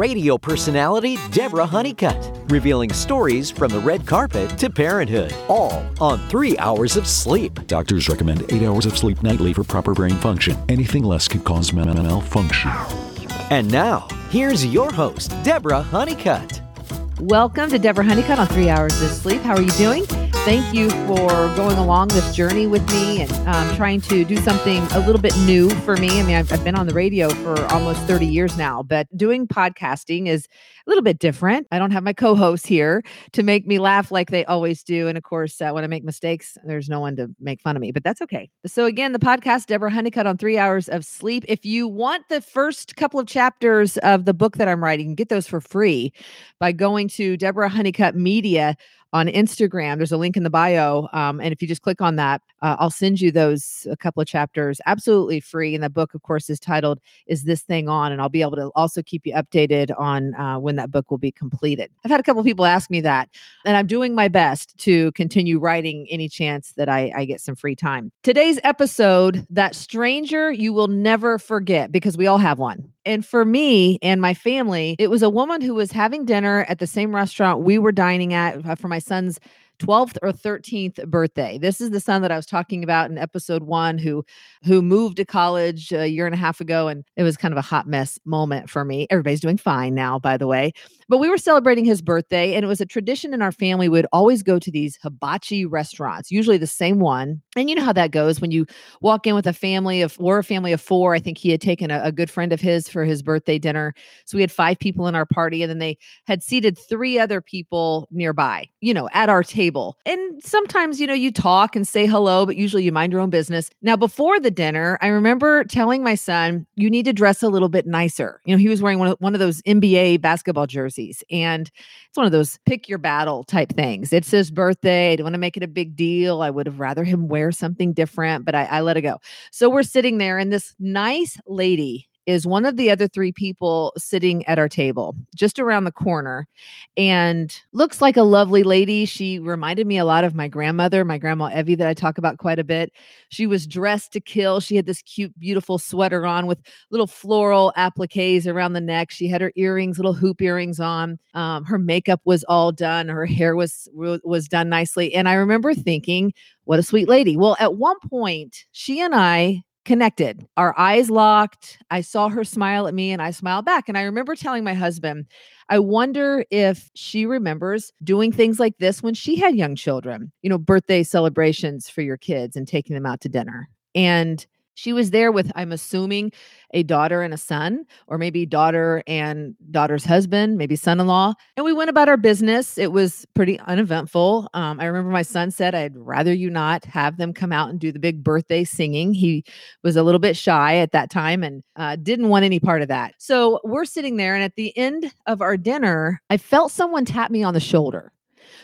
radio personality Deborah Honeycutt, revealing stories from the red carpet to parenthood, all on three hours of sleep. Doctors recommend eight hours of sleep nightly for proper brain function. Anything less could cause malfunction. And now, here's your host, Deborah Honeycutt. Welcome to Deborah Honeycutt on Three Hours of Sleep. How are you doing? Thank you for going along this journey with me and um, trying to do something a little bit new for me. I mean, I've, I've, been on the radio for almost 30 years now, but doing podcasting is little bit different. I don't have my co hosts here to make me laugh like they always do. And of course, uh, when I make mistakes, there's no one to make fun of me, but that's okay. So, again, the podcast, Deborah Honeycutt on Three Hours of Sleep. If you want the first couple of chapters of the book that I'm writing, get those for free by going to Deborah Honeycutt Media on Instagram. There's a link in the bio. Um, and if you just click on that, uh, I'll send you those a couple of chapters absolutely free. And the book, of course, is titled Is This Thing On? And I'll be able to also keep you updated on uh, when that book will be completed. I've had a couple people ask me that, and I'm doing my best to continue writing any chance that I, I get some free time. Today's episode, That Stranger You Will Never Forget, because we all have one. And for me and my family, it was a woman who was having dinner at the same restaurant we were dining at uh, for my son's 12th or 13th birthday. This is the son that I was talking about in episode 1 who who moved to college a year and a half ago and it was kind of a hot mess moment for me. Everybody's doing fine now by the way. But we were celebrating his birthday and it was a tradition in our family we would always go to these hibachi restaurants, usually the same one. And you know how that goes when you walk in with a family of or a family of 4. I think he had taken a, a good friend of his for his birthday dinner. So we had 5 people in our party and then they had seated 3 other people nearby, you know, at our table table. And sometimes, you know, you talk and say hello, but usually you mind your own business. Now, before the dinner, I remember telling my son, you need to dress a little bit nicer. You know, he was wearing one of, one of those NBA basketball jerseys, and it's one of those pick your battle type things. It's his birthday. I don't want to make it a big deal. I would have rather him wear something different, but I, I let it go. So we're sitting there, and this nice lady is one of the other three people sitting at our table just around the corner and looks like a lovely lady. She reminded me a lot of my grandmother, my grandma Evie, that I talk about quite a bit. She was dressed to kill. She had this cute, beautiful sweater on with little floral appliques around the neck. She had her earrings, little hoop earrings on. Um, her makeup was all done. Her hair was was done nicely. And I remember thinking, what a sweet lady. Well, at one point, she and I connected. Our eyes locked. I saw her smile at me and I smiled back. And I remember telling my husband, I wonder if she remembers doing things like this when she had young children, you know, birthday celebrations for your kids and taking them out to dinner. And she was there with, I'm assuming, a daughter and a son, or maybe daughter and daughter's husband, maybe son in law. And we went about our business. It was pretty uneventful. Um, I remember my son said, I'd rather you not have them come out and do the big birthday singing. He was a little bit shy at that time and uh, didn't want any part of that. So we're sitting there. And at the end of our dinner, I felt someone tap me on the shoulder.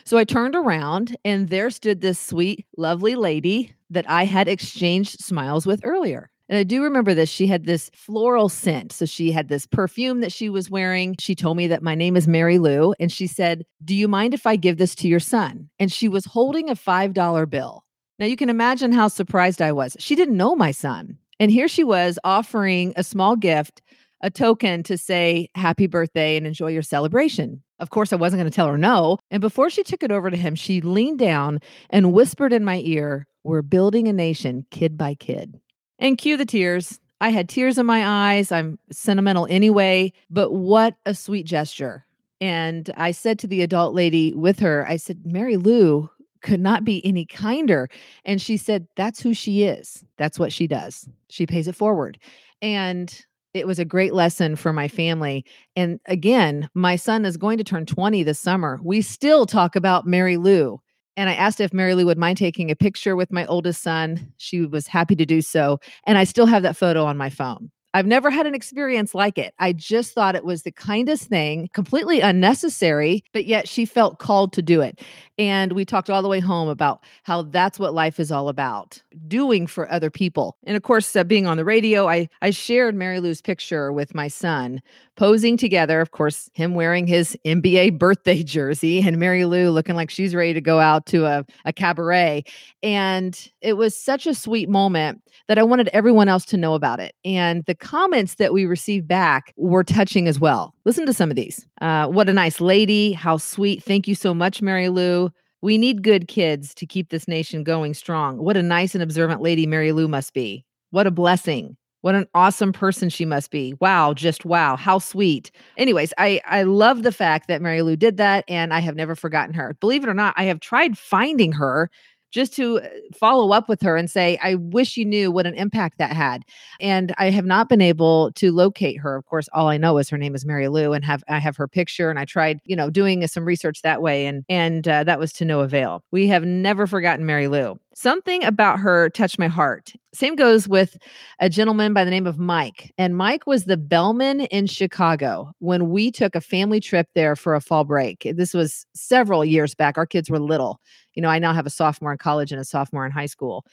So I turned around and there stood this sweet, lovely lady that I had exchanged smiles with earlier. And I do remember this. She had this floral scent. So she had this perfume that she was wearing. She told me that my name is Mary Lou. And she said, Do you mind if I give this to your son? And she was holding a $5 bill. Now you can imagine how surprised I was. She didn't know my son. And here she was offering a small gift, a token to say, Happy birthday and enjoy your celebration. Of course, I wasn't going to tell her no. And before she took it over to him, she leaned down and whispered in my ear, We're building a nation kid by kid. And cue the tears. I had tears in my eyes. I'm sentimental anyway, but what a sweet gesture. And I said to the adult lady with her, I said, Mary Lou could not be any kinder. And she said, That's who she is. That's what she does. She pays it forward. And it was a great lesson for my family. And again, my son is going to turn 20 this summer. We still talk about Mary Lou and I asked if Mary Lou would mind taking a picture with my oldest son. She was happy to do so. And I still have that photo on my phone. I've never had an experience like it. I just thought it was the kindest thing, completely unnecessary, but yet she felt called to do it. And we talked all the way home about how that's what life is all about doing for other people. And of course, uh, being on the radio, I, I shared Mary Lou's picture with my son, posing together. Of course, him wearing his NBA birthday jersey and Mary Lou looking like she's ready to go out to a, a cabaret. And it was such a sweet moment that I wanted everyone else to know about it. And the comments that we received back were touching as well. Listen to some of these. Uh, what a nice lady. How sweet. Thank you so much, Mary Lou. We need good kids to keep this nation going strong. What a nice and observant lady Mary Lou must be. What a blessing. What an awesome person she must be. Wow, just wow. How sweet. Anyways, I I love the fact that Mary Lou did that and I have never forgotten her. Believe it or not, I have tried finding her just to uh, follow up with her and say, I wish you knew what an impact that had. And I have not been able to locate her. Of course, all I know is her name is Mary Lou and have I have her picture and I tried, you know, doing some research that way and and uh, that was to no avail. We have never forgotten Mary Lou. Something about her touched my heart. Same goes with a gentleman by the name of Mike. And Mike was the bellman in Chicago when we took a family trip there for a fall break. This was several years back. Our kids were little you know, I now have a sophomore in college and a sophomore in high school.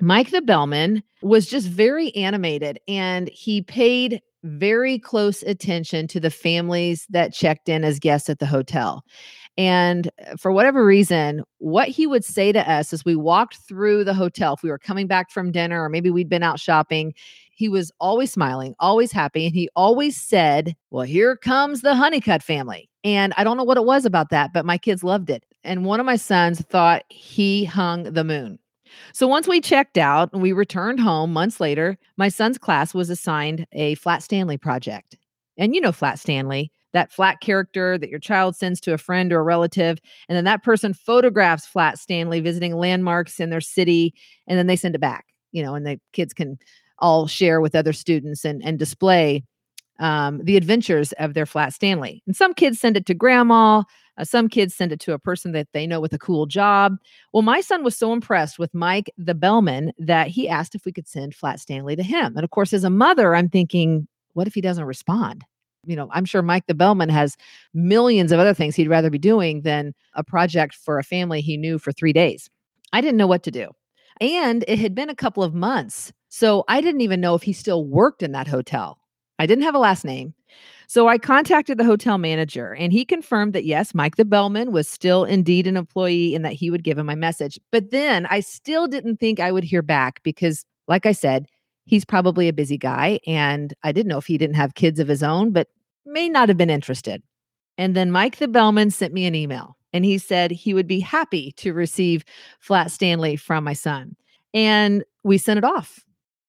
Mike the Bellman was just very animated and he paid very close attention to the families that checked in as guests at the hotel. And uh, for whatever reason, what he would say to us as we walked through the hotel, if we were coming back from dinner or maybe we'd been out shopping, he was always smiling, always happy. And he always said, Well, here comes the Honeycutt family. And I don't know what it was about that, but my kids loved it and one of my sons thought he hung the moon. So once we checked out and we returned home months later, my son's class was assigned a Flat Stanley project. And you know Flat Stanley, that flat character that your child sends to a friend or a relative. And then that person photographs Flat Stanley visiting landmarks in their city, and then they send it back, you know, and the kids can all share with other students and, and display um, the adventures of their Flat Stanley. And some kids send it to grandma, uh, some kids send it to a person that they know with a cool job. Well, my son was so impressed with Mike the bellman that he asked if we could send Flat Stanley to him. And of course, as a mother, I'm thinking, what if he doesn't respond? You know, I'm sure Mike the bellman has millions of other things he'd rather be doing than a project for a family he knew for three days. I didn't know what to do. And it had been a couple of months. So I didn't even know if he still worked in that hotel. I didn't have a last name. So I contacted the hotel manager and he confirmed that yes, Mike the Bellman was still indeed an employee and that he would give him my message. But then I still didn't think I would hear back because, like I said, he's probably a busy guy. And I didn't know if he didn't have kids of his own, but may not have been interested. And then Mike the Bellman sent me an email and he said he would be happy to receive Flat Stanley from my son. And we sent it off.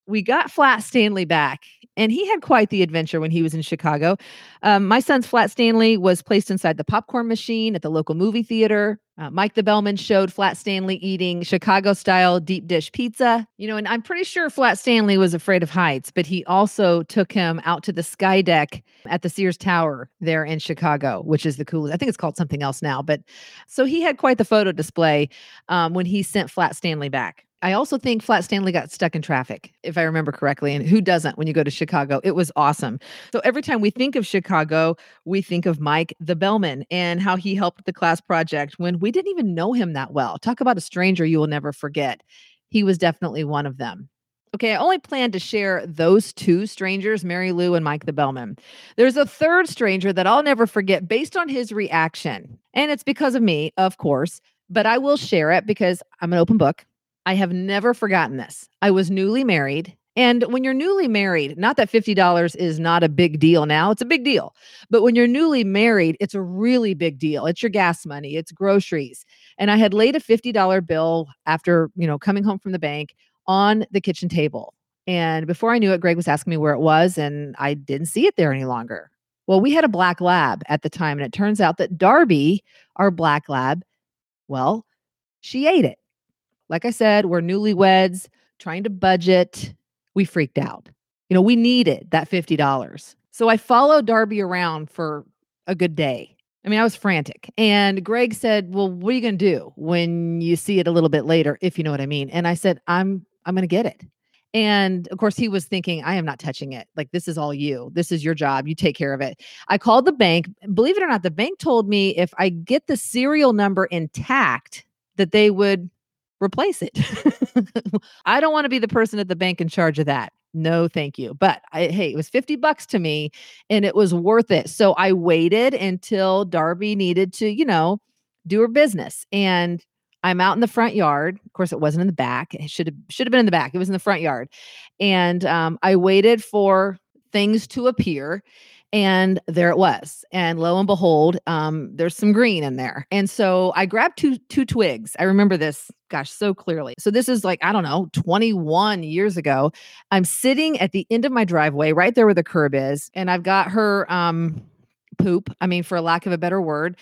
We got Flat Stanley back and he had quite the adventure when he was in Chicago. Um, my son's Flat Stanley was placed inside the popcorn machine at the local movie theater. Uh, Mike the Bellman showed Flat Stanley eating Chicago style deep dish pizza. You know, and I'm pretty sure Flat Stanley was afraid of heights, but he also took him out to the sky deck at the Sears Tower there in Chicago, which is the coolest. I think it's called something else now. But so he had quite the photo display um, when he sent Flat Stanley back. I also think Flat Stanley got stuck in traffic, if I remember correctly. And who doesn't when you go to Chicago? It was awesome. So every time we think of Chicago, we think of Mike the Bellman and how he helped the class project when we didn't even know him that well. Talk about a stranger you will never forget. He was definitely one of them. Okay, I only plan to share those two strangers, Mary Lou and Mike the Bellman. There's a third stranger that I'll never forget based on his reaction. And it's because of me, of course, but I will share it because I'm an open book. I have never forgotten this. I was newly married. And when you're newly married, not that $50 is not a big deal now, it's a big deal. But when you're newly married, it's a really big deal. It's your gas money, it's groceries. And I had laid a $50 bill after, you know, coming home from the bank on the kitchen table. And before I knew it, Greg was asking me where it was, and I didn't see it there any longer. Well, we had a black lab at the time, and it turns out that Darby, our black lab, well, she ate it. Like I said, we're newlyweds, trying to budget. We freaked out. You know, we needed that $50. So I followed Darby around for a good day. I mean, I was frantic. And Greg said, "Well, what are you going to do when you see it a little bit later, if you know what I mean?" And I said, "I'm I'm going to get it." And of course, he was thinking, I am not touching it. Like, this is all you. This is your job. You take care of it. I called the bank. Believe it or not, the bank told me if I get the serial number intact, that they would replace it. I don't want to be the person at the bank in charge of that. No, thank you. But I, hey, it was 50 bucks to me and it was worth it. So I waited until Darby needed to, you know, do her business. And I'm out in the front yard. Of course, it wasn't in the back. It should have should have been in the back. It was in the front yard. And um, I waited for things to appear and there it was and lo and behold um, there's some green in there. And so i grabbed two two twigs. I remember this gosh so clearly. So this is like i don't know 21 years ago. I'm sitting at the end of my driveway right there where the curb is and i've got her um poop i mean for lack of a better word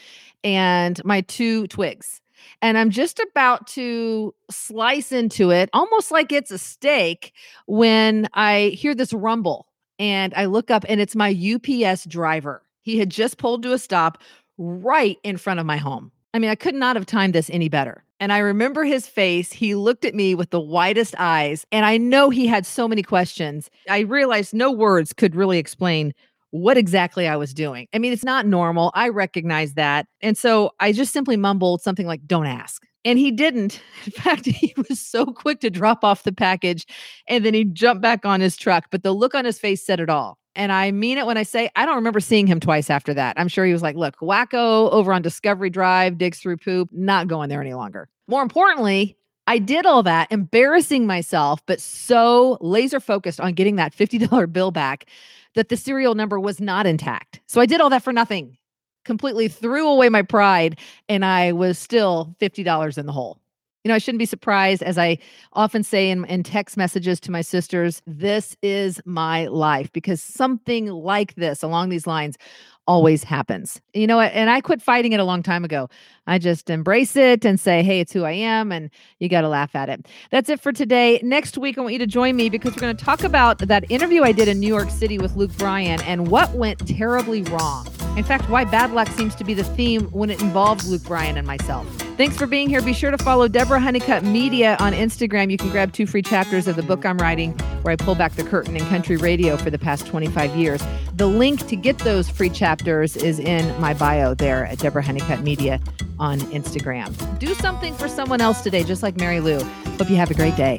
and my two twigs. And I'm just about to slice into it, almost like it's a steak, when I hear this rumble and I look up and it's my UPS driver. He had just pulled to a stop right in front of my home. I mean, I could not have timed this any better. And I remember his face. He looked at me with the widest eyes, and I know he had so many questions. I realized no words could really explain what exactly I was doing. I mean, it's not normal. I recognize that. And so I just simply mumbled something like, don't ask. And he didn't. In fact, he was so quick to drop off the package and then he jumped back on his truck. But the look on his face said it all. And I mean it when I say I don't remember seeing him twice after that. I'm sure he was like, look, wacko over on Discovery Drive, digs through poop, not going there any longer. More importantly, I did all that, embarrassing myself, but so laser focused on getting that $50 bill back that the serial number was not intact. So I did all that for nothing completely threw away my pride and I was still $50 in the hole. You know, I shouldn't be surprised, as I often say in, in text messages to my sisters, this is my life because something like this along these lines always happens. You know, and I quit fighting it a long time ago. I just embrace it and say, hey, it's who I am, and you got to laugh at it. That's it for today. Next week, I want you to join me because we're going to talk about that interview I did in New York City with Luke Bryan and what went terribly wrong. In fact, why bad luck seems to be the theme when it involves Luke Bryan and myself. Thanks for being here. Be sure to follow Deborah Honeycutt Media on Instagram. You can grab two free chapters of the book I'm writing, where I pull back the curtain in country radio for the past 25 years. The link to get those free chapters is in my bio there at Deborah Honeycutt Media on Instagram. Do something for someone else today, just like Mary Lou. Hope you have a great day.